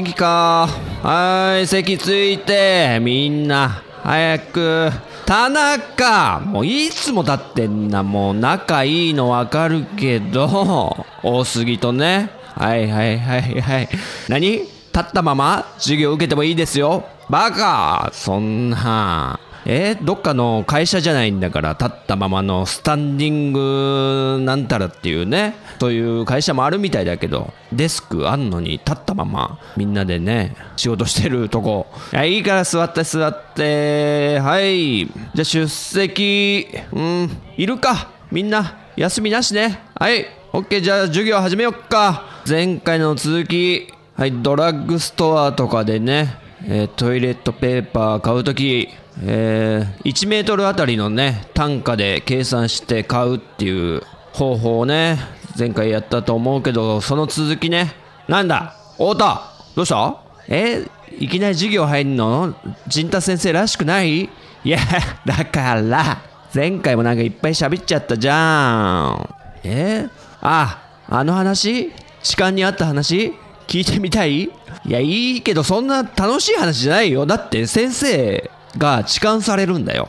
元気か？はい席ついてみんな。早く。田中。もういつも立ってんな。もう仲いいのわかるけど。大杉とね。はいはいはいはい。何？立ったまま授業受けてもいいですよ。バカ。そんな。えどっかの会社じゃないんだから立ったままのスタンディングなんたらっていうね。そういう会社もあるみたいだけどデスクあんのに立ったままみんなでね仕事してるとこ。いやいいから座って座ってはい。じゃあ出席。うん。いるか。みんな休みなしね。はい。OK じゃあ授業始めよっか。前回の続き。はい。ドラッグストアとかでねえートイレットペーパー買うとき、えー1メートルあたりのね単価で計算して買うっていう方法をね前回やったと思うけどその続きねなんだ？太田どうした？えいきなり授業入んの？陣太先生らしくない？いやだから前回もなんかいっぱい喋っちゃったじゃん。え？ああの話？痴漢にあった話？聞いてみたい？いやいいけどそんな楽しい話じゃないよ。だって先生が痴漢されるんだよ。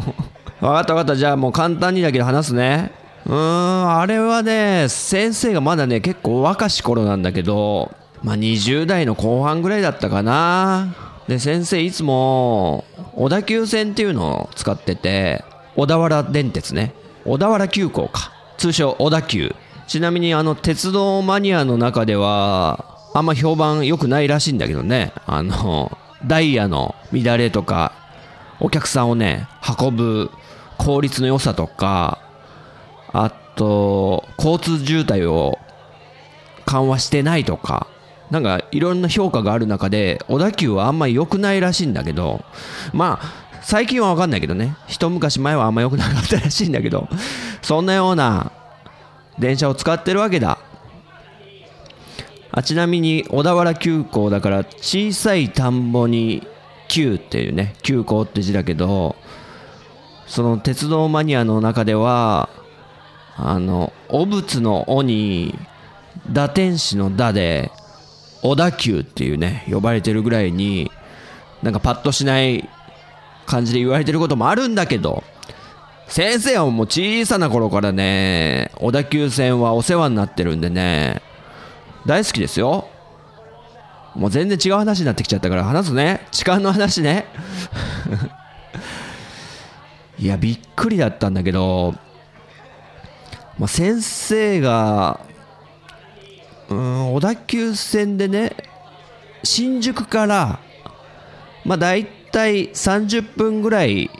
わかったわかった。じゃあもう簡単にだけど話すね。うーんあれはね先生がまだね結構若し頃なんだけどまあ20代の後半ぐらいだったかな。で先生いつも小田急線っていうのを使ってて小田原電鉄ね。小田原急行か。通称小田急。ちなみにあの鉄道マニアの中ではあんま評判良くないらしいんだけどね。あのダイヤの乱れとかお客さんをね運ぶ効率の良さとかあと交通渋滞を緩和してないとかなんかいろんな評価がある中で小田急はあんまり良くないらしいんだけどまあ最近は分かんないけどね一昔前はあんま良くなかったらしいんだけどそんなような電車を使ってるわけだ。あちなみに小田原急行だから小さい田んぼに急っていうね急行って字だけどその鉄道マニアの中ではあの汚物の「お」に打天使の「打」で小田急っていうね呼ばれてるぐらいになんかパッとしない感じで言われてることもあるんだけど先生はもう小さな頃からね小田急線はお世話になってるんでね大好きですよ。もう全然違う話になってきちゃったから話すね。痴漢の話ね。いやびっくりだったんだけど、まあ、先生がうん小田急線でね新宿からまあ大体30分ぐらい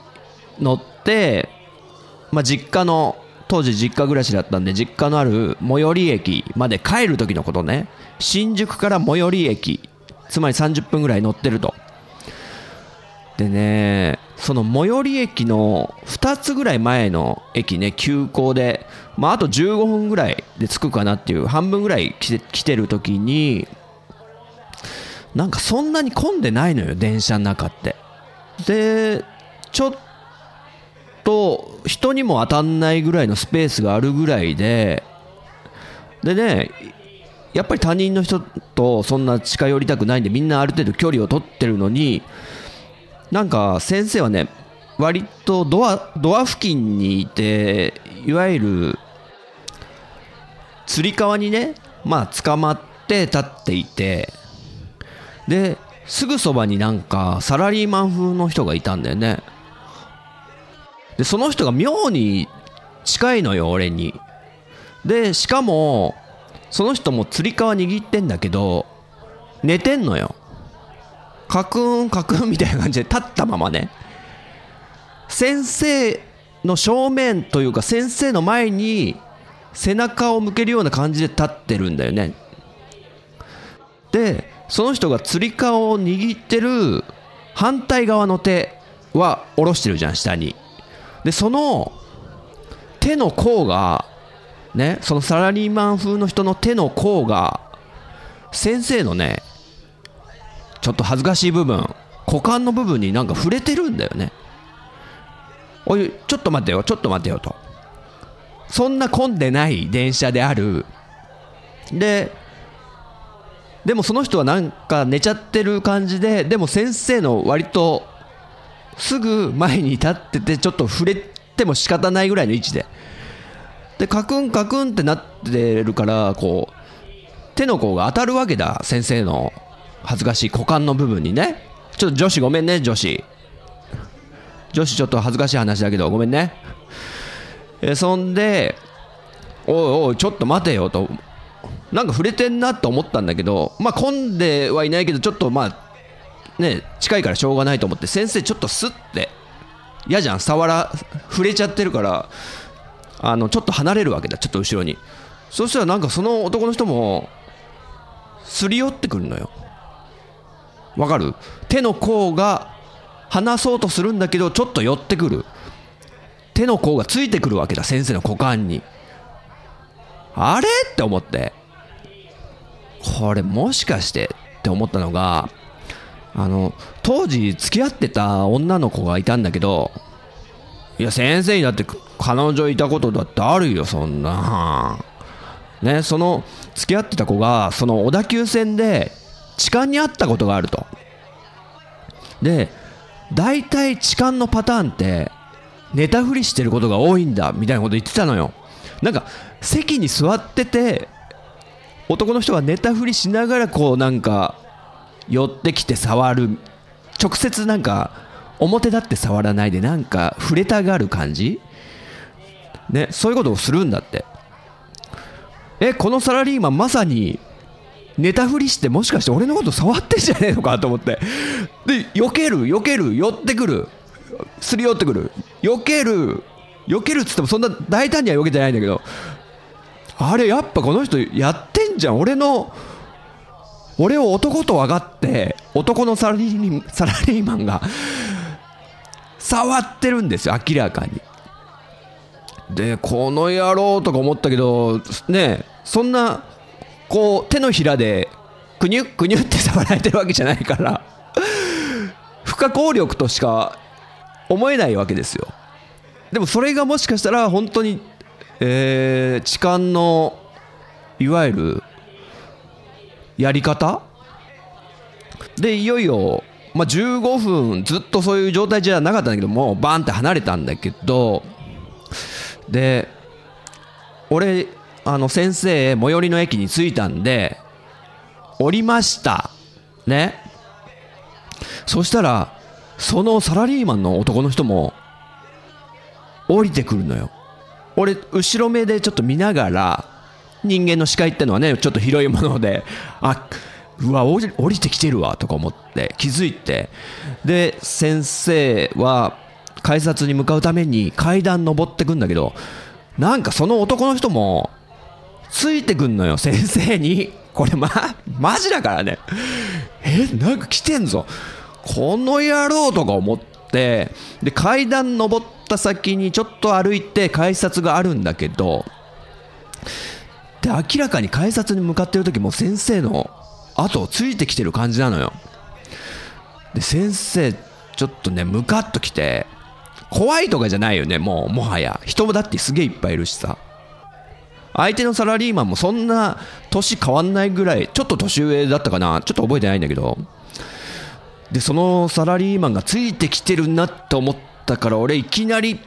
乗って、まあ、実家の当時実家暮らしだったんで実家のある最寄り駅まで帰る時のことね。新宿から最寄り駅つまり30分ぐらい乗ってると。でねその最寄り駅の2つぐらい前の駅ね急行で、まあ、あと15分ぐらいで着くかなっていう半分ぐらい来て来てる時になんかそんなに混んでないのよ電車の中って。でちょっと人にも当たんないぐらいのスペースがあるぐらいででねやっぱり他人の人とそんな近寄りたくないんでみんなある程度距離を取ってるのになんか先生はね割とドアドア付近にいていわゆるつり革にねまあ捕まって立っていてですぐそばになんかサラリーマン風の人がいたんだよね。でその人が妙に近いのよ俺に。でしかもその人もつり革握ってんだけど寝てんのよ。カクンカクンみたいな感じで立ったままね。先生の正面というか先生の前に背中を向けるような感じで立ってるんだよね。でその人がつり革を握ってる反対側の手は下ろしてるじゃん下に。でその手の甲がねそのサラリーマン風の人の手の甲が先生のねちょっと恥ずかしい部分股間の部分になんか触れてるんだよね。おいちょっと待てよちょっと待てよと。そんな混んでない電車である。ででもその人はなんか寝ちゃってる感じででも先生の割とすぐ前に立っててちょっと触れても仕方ないぐらいの位置で。でカクンカクンってなってるからこう手の甲が当たるわけだ先生の恥ずかしい股間の部分にね。ちょっと女子ごめんね女子。女子ちょっと恥ずかしい話だけどごめんね。えそんでおいおいちょっと待てよと。なんか触れてんなと思ったんだけどまあ混んではいないけどちょっとまあね近いからしょうがないと思って先生ちょっとスッて嫌じゃん触ら触れちゃってるからあのちょっと離れるわけだちょっと後ろに。そしたらなんかその男の人もすり寄ってくるのよ。わかる？手の甲が離そうとするんだけどちょっと寄ってくる。手の甲がついてくるわけだ先生の股間に。あれ？って思って。これもしかして？って思ったのがあの当時付き合ってた女の子がいたんだけどいや先生にだって彼女いたことだってあるよそんな。ねその付き合ってた子がその小田急線で痴漢にあったことがあると。で大体痴漢のパターンって寝たふりしてることが多いんだみたいなこと言ってたのよ。なんか席に座ってて男の人が寝たふりしながらこうなんか寄ってきて触る。直接なんか表立って触らないでなんか触れたがる感じ？ねそういうことをするんだって。えこのサラリーマンまさに寝たふりしてもしかして俺のこと触ってんじゃねえのかと思って。で避ける避ける寄ってくる。すり寄ってくる。避ける避けるっつってもそんな大胆には避けてないんだけど。あれやっぱこの人やってんじゃん。俺の俺を男と分かって男のサラリーマンが触ってるんですよ明らかに。でこの野郎とか思ったけどねそんなこう手のひらでくにゅっくにゅって触られてるわけじゃないから不可抗力としか思えないわけですよ。でもそれがもしかしたら本当にえー、痴漢のいわゆるやり方？でいよいよ、まあ、15分ずっとそういう状態じゃなかったんだけどもバーンって離れたんだけどで俺あの先生最寄りの駅に着いたんで降りました。ね。そしたらそのサラリーマンの男の人も降りてくるのよ。俺後ろ目でちょっと見ながら人間の視界ってのはねちょっと広いものであうわ降りてきてるわとか思って気づいて。で先生は改札に向かうために階段登ってくんだけどなんかその男の人もついてくんのよ先生に。これまマジだからね。えなんか来てんぞ。この野郎とか思って。で階段登った先にちょっと歩いて改札があるんだけどで明らかに改札に向かってる時も先生の後をついてきてる感じなのよ。で先生ちょっとねムカッときて怖いとかじゃないよねもうもはや。人もだってすげえいっぱいいるしさ。相手のサラリーマンもそんな年変わんないぐらいちょっと年上だったかな。ちょっと覚えてないんだけど。でそのサラリーマンがついてきてるなって思ったから俺いきなり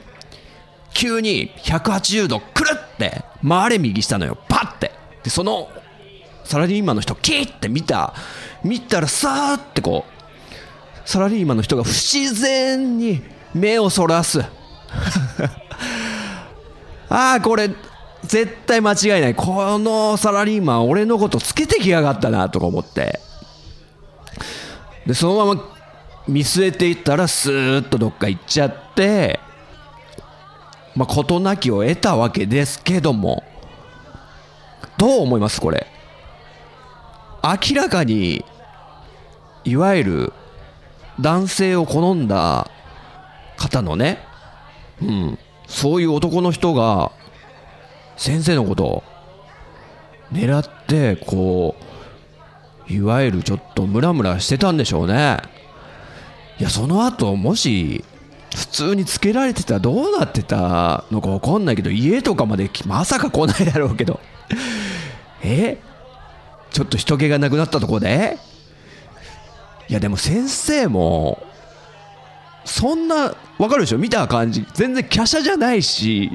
急に180度くるって回れ右したのよ。でそのサラリーマンの人キーって見た。見たらさーってこうサラリーマンの人が不自然に目をそらす。ああこれ絶対間違いない。このサラリーマン俺のことつけてきやがったなとか思って。でそのまま見据えていったらスーッとどっか行っちゃってまあ事なきを得たわけですけども。どう思いますこれ？明らかにいわゆる男性を好んだ方のね、うん、そういう男の人が先生のことを狙ってこういわゆるちょっとムラムラしてたんでしょうね。いやその後もし普通につけられてたらどうなってたのか分かんないけど家とかまでまさか来ないだろうけど。え？ちょっと人気がなくなったとこで？いやでも先生もそんなわかるでしょ？見た感じ。全然華奢じゃないし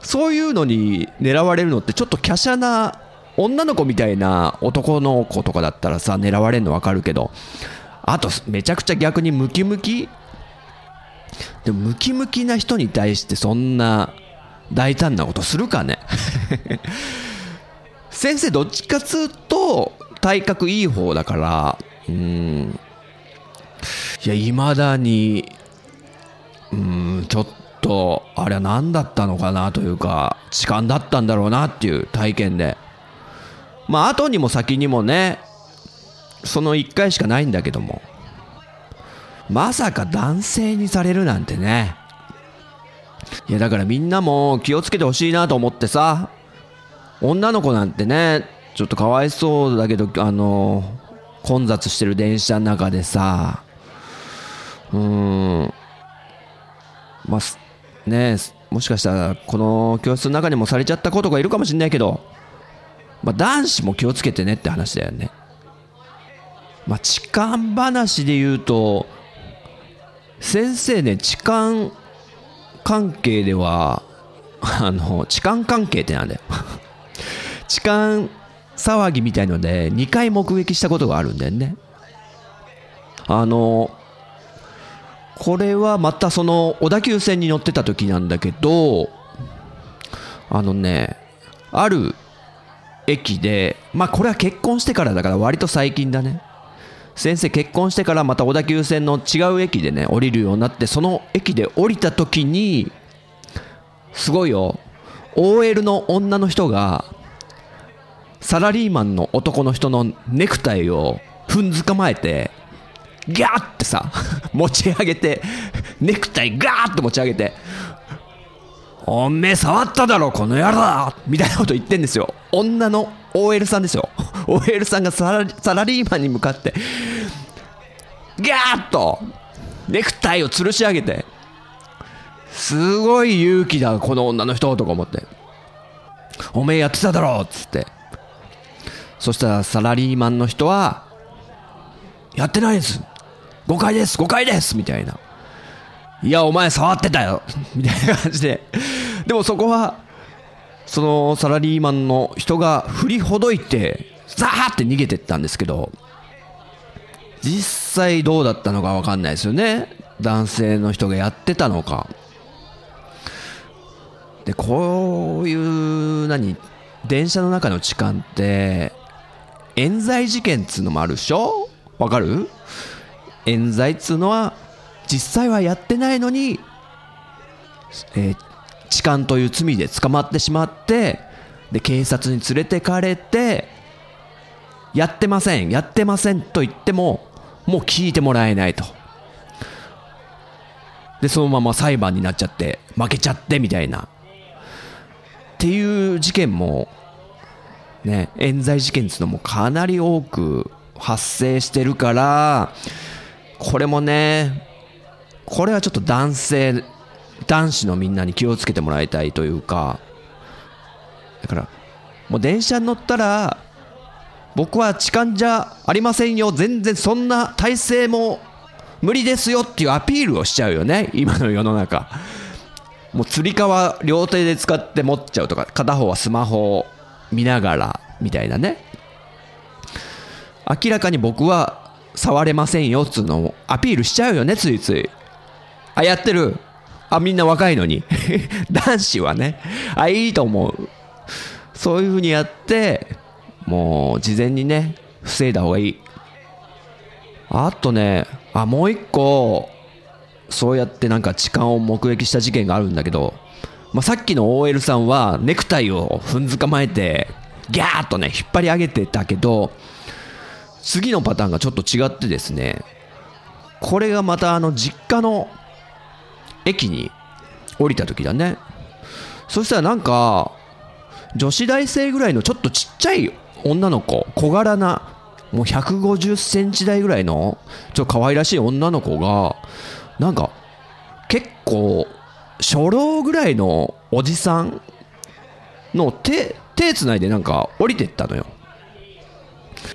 そういうのに狙われるのってちょっと華奢な女の子みたいな男の子とかだったらさ狙われるのわかるけど。あとめちゃくちゃ逆にムキムキ？でもムキムキな人に対してそんな大胆なことするかね？先生どっちかっつうと体格いい方だからうん。いやいまだにうんちょっとあれは何だったのかなというか痴漢だったんだろうなっていう体験で。まあ後にも先にもねその1回しかないんだけども。まさか男性にされるなんてね。いやだからみんなも気をつけてほしいなと思ってさ。女の子なんてねちょっとかわいそうだけどあの混雑してる電車の中でさうんまあねもしかしたらこの教室の中にもされちゃった子とかいるかもしんないけど、まあ、男子も気をつけてねって話だよね。まあ痴漢話で言うと先生ね痴漢関係ではあの痴漢関係ってなんだよ。痴漢騒ぎみたいので2回目撃したことがあるんだよね。あのこれはまたその小田急線に乗ってた時なんだけどあのねある駅でまあこれは結婚してからだから割と最近だね。先生結婚してからまた小田急線の違う駅でね降りるようになってその駅で降りた時にすごいよ。OL の女の人がサラリーマンの男の人のネクタイを踏んづかまえてギャーってさ 持ち上げてネクタイガーッと持ち上げておめえ触っただろこの野郎みたいなこと言ってんですよ。女の OL さんですよ。OL さんがサラサラリーマンに向かってガーッとネクタイを吊るし上げてすごい勇気だこの女の人とか思って。おめえやってただろっつって。そしたらサラリーマンの人はやってないです。誤解です。誤解です。みたいないやお前触ってたよ。みたいな感じで。でもそこはそのサラリーマンの人が振りほどいてザーって逃げてったんですけど実際どうだったのか分かんないですよね。男性の人がやってたのか。でこういう何電車の中の痴漢って冤罪事件っつうのもあるでしょ？わかる？冤罪っつうのは実際はやってないのに、えー、痴漢という罪で捕まってしまってで警察に連れてかれてやってませんやってませんと言ってももう聞いてもらえないと。でそのまま裁判になっちゃって負けちゃってみたいな。っていう事件もね冤罪事件っていうのもかなり多く発生してるからこれもねこれはちょっと男性男子のみんなに気をつけてもらいたいというかだからもう電車に乗ったら僕は痴漢じゃありませんよ全然そんな体勢も無理ですよっていうアピールをしちゃうよね今の世の中。もうつり革両手で使って持っちゃうとか片方はスマホ見ながらみたいなね。明らかに僕は触れませんよっつうのをアピールしちゃうよねついつい。あやってる。あみんな若いのに。男子はね。あいいと思う。そういう風にやってもう事前にね防いだ方がいい。あとねあもう一個そうやってなんか痴漢を目撃した事件があるんだけど、まあ、さっきの OL さんはネクタイを踏んづかまえてギャーッとね引っ張り上げてたけど次のパターンがちょっと違ってですねこれがまたあの実家の駅に降りた時だね。そしたらなんか女子大生ぐらいのちょっとちっちゃい女の子小柄なもう150センチ台ぐらいのちょっと可愛らしい女の子がなんか結構初老ぐらいのおじさんの手手つないでなんか降りてったのよ。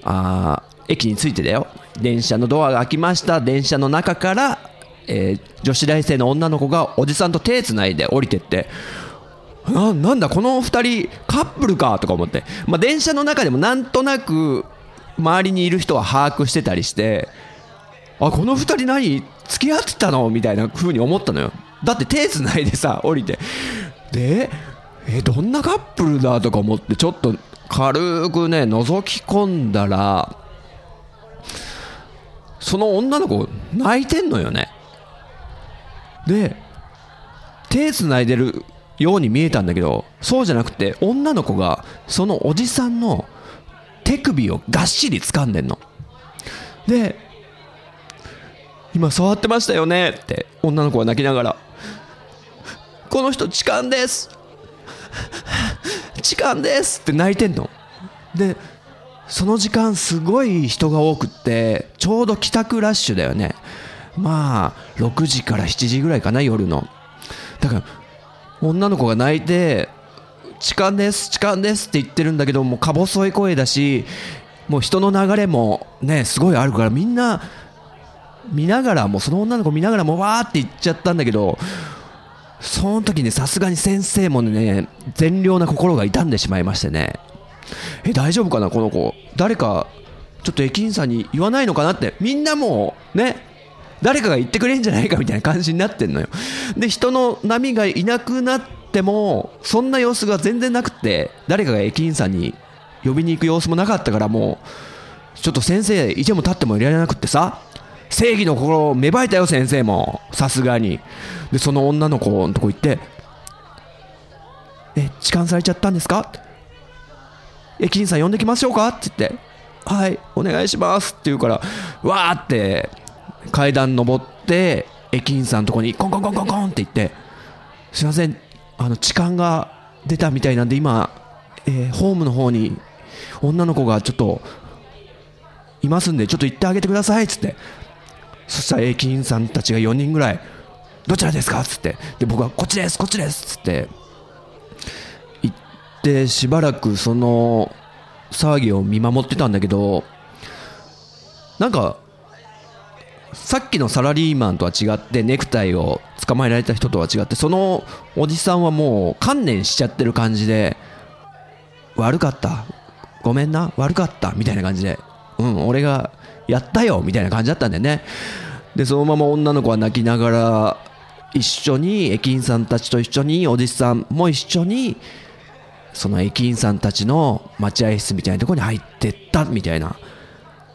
あー駅に着いてだよ。電車のドアが開きました。電車の中から、えー女子大生の女の子がおじさんと手つないで降りてって。ななんだこの2人カップルかとか思って、まあ、電車の中でもなんとなく周りにいる人は把握してたりしてあこの2人何付き合ってたの？みたいな風に思ったのよ。だって手つないでさ降りて。でえどんなカップルだとか思ってちょっと軽くね覗き込んだらその女の子泣いてんのよね。で手つないでるように見えたんだけどそうじゃなくて女の子がそのおじさんの手首をがっしり掴んでんの。で今触ってましたよねって女の子は泣きながら。この人痴漢です。痴漢ですって泣いてんの。でその時間すごい人が多くってちょうど帰宅ラッシュだよね。まあ6時から7時ぐらいかな夜の。だから女の子が泣いて痴漢です痴漢ですって言ってるんだけどもうか細い声だしもう人の流れもねすごいあるからみんな見ながらもその女の子見ながらもわーって言っちゃったんだけどその時にさすがに先生もね善良な心が痛んでしまいましてね。え大丈夫かなこの子。誰かちょっと駅員さんに言わないのかなって。みんなもうね誰かが言ってくれんじゃないかみたいな感じになってんのよ。で人の波がいなくなってもそんな様子が全然なくって誰かが駅員さんに呼びに行く様子もなかったからもうちょっと先生いても立ってもいられなくってさ。正義の心を芽生えたよ先生も。さすがに。でその女の子のとこ行って「え痴漢されちゃったんですか?」駅員さん呼んできましょうか？って言って「はいお願いします」って言うからわーって階段登って駅員さんのとこにコンコンコンコンコンって言って「すいませんあの痴漢が出たみたいなんで今、えーホームの方に女の子がちょっといますんでちょっと行ってあげてください」っつって。そしたら駅員さんたちが4人ぐらい「どちらですか?」っつって。で僕は「こっちですこっちです」っつって。行ってしばらくその騒ぎを見守ってたんだけどなんかさっきのサラリーマンとは違ってネクタイを捕まえられた人とは違ってそのおじさんはもう観念しちゃってる感じで悪かった。ごめんな。悪かった。みたいな感じで。うん俺がやったよみたいな感じだったんだよね。でそのまま女の子は泣きながら一緒に駅員さんたちと一緒におじさんも一緒にその駅員さんたちの待合室みたいなとこに入ってったみたいな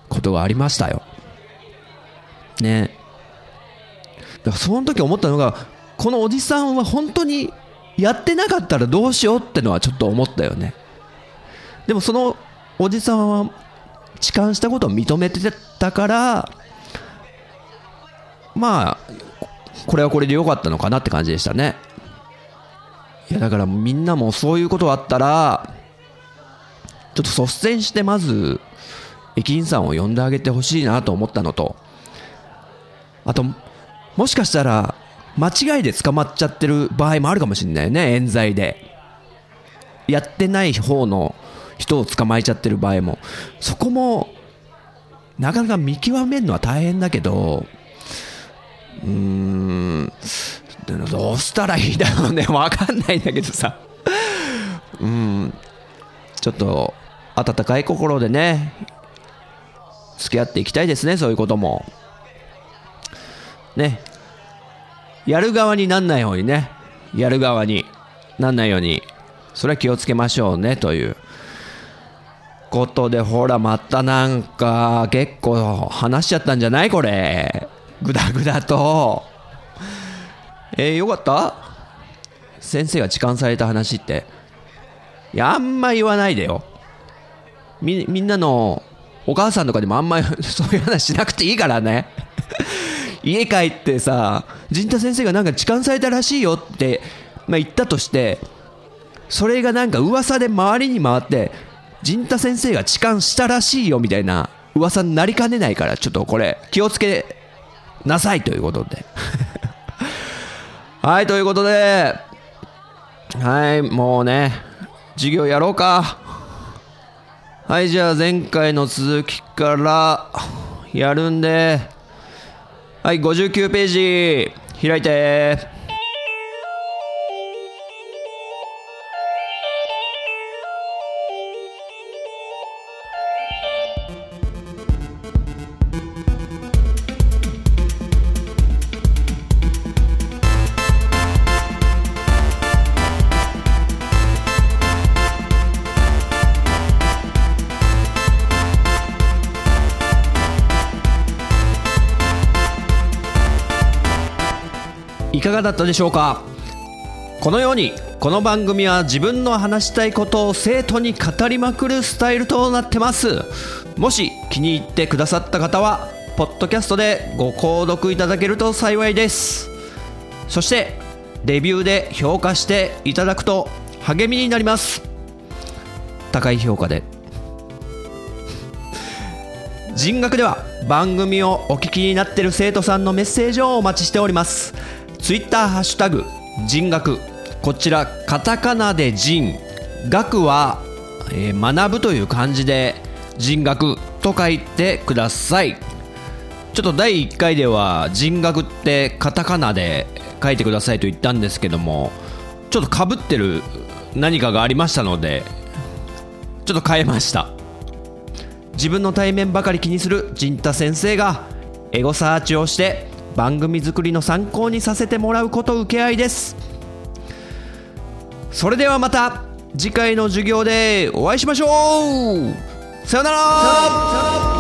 ことがありましたよ。ね。だからその時思ったのがこのおじさんは本当にやってなかったらどうしようってのはちょっと思ったよね。でもそのおじさんは痴漢したことを認めてたからまあこれはこれで良かったのかなって感じでしたね。いやだからみんなもそういうことあったらちょっと率先してまず駅員さんを呼んであげてほしいなと思ったのとあともしかしたら間違いで捕まっちゃってる場合もあるかもしれないよね冤罪で。やってない方の人を捕まえちゃってる場合もそこもなかなか見極めるのは大変だけどうーんどうしたらいいだろうね。分かんないんだけどさ。うんちょっと温かい心でね付き合っていきたいですねそういうことも。ね。やる側になんないようにね。やる側になんないように。それは気をつけましょうねという。ことでほらまたなんか結構話しちゃったんじゃない？これ。グダグダと。えー、よかった？先生が痴漢された話って。いやあんま言わないでよ。みみんなのお母さんとかでもあんまり そういう話しなくていいからね。家帰ってさ陣太先生がなんか痴漢されたらしいよって、まあ、言ったとしてそれがなんか噂で周りに回って陣太先生が痴漢したらしいよみたいな噂になりかねないからちょっとこれ気をつけなさいということで。はいということで。はいもうね授業やろうか。はいじゃあ前回の続きからやるんで。はい59ページ開いて。かがだったでしょうか？このようにこの番組は自分の話したいことを生徒に語りまくるスタイルとなってます。もし気に入ってくださった方はポッドキャストでご購読いただけると幸いです。そしてレビューで評価していただくと励みになります。高い評価で。人学では番組をお聞きになっている生徒さんのメッセージをお待ちしております。ツイッターハッシュタグ人学。こちらカタカナで人。学は、えー、学ぶという漢字で人学と書いてください。ちょっと第1回では人学ってカタカナで書いてくださいと言ったんですけどもちょっとかぶってる何かがありましたのでちょっと変えました。自分の対面ばかり気にする陣太先生がエゴサーチをして番組作りの参考にさせてもらうこと受け合いです。それではまた次回の授業でお会いしましょう。さよなら。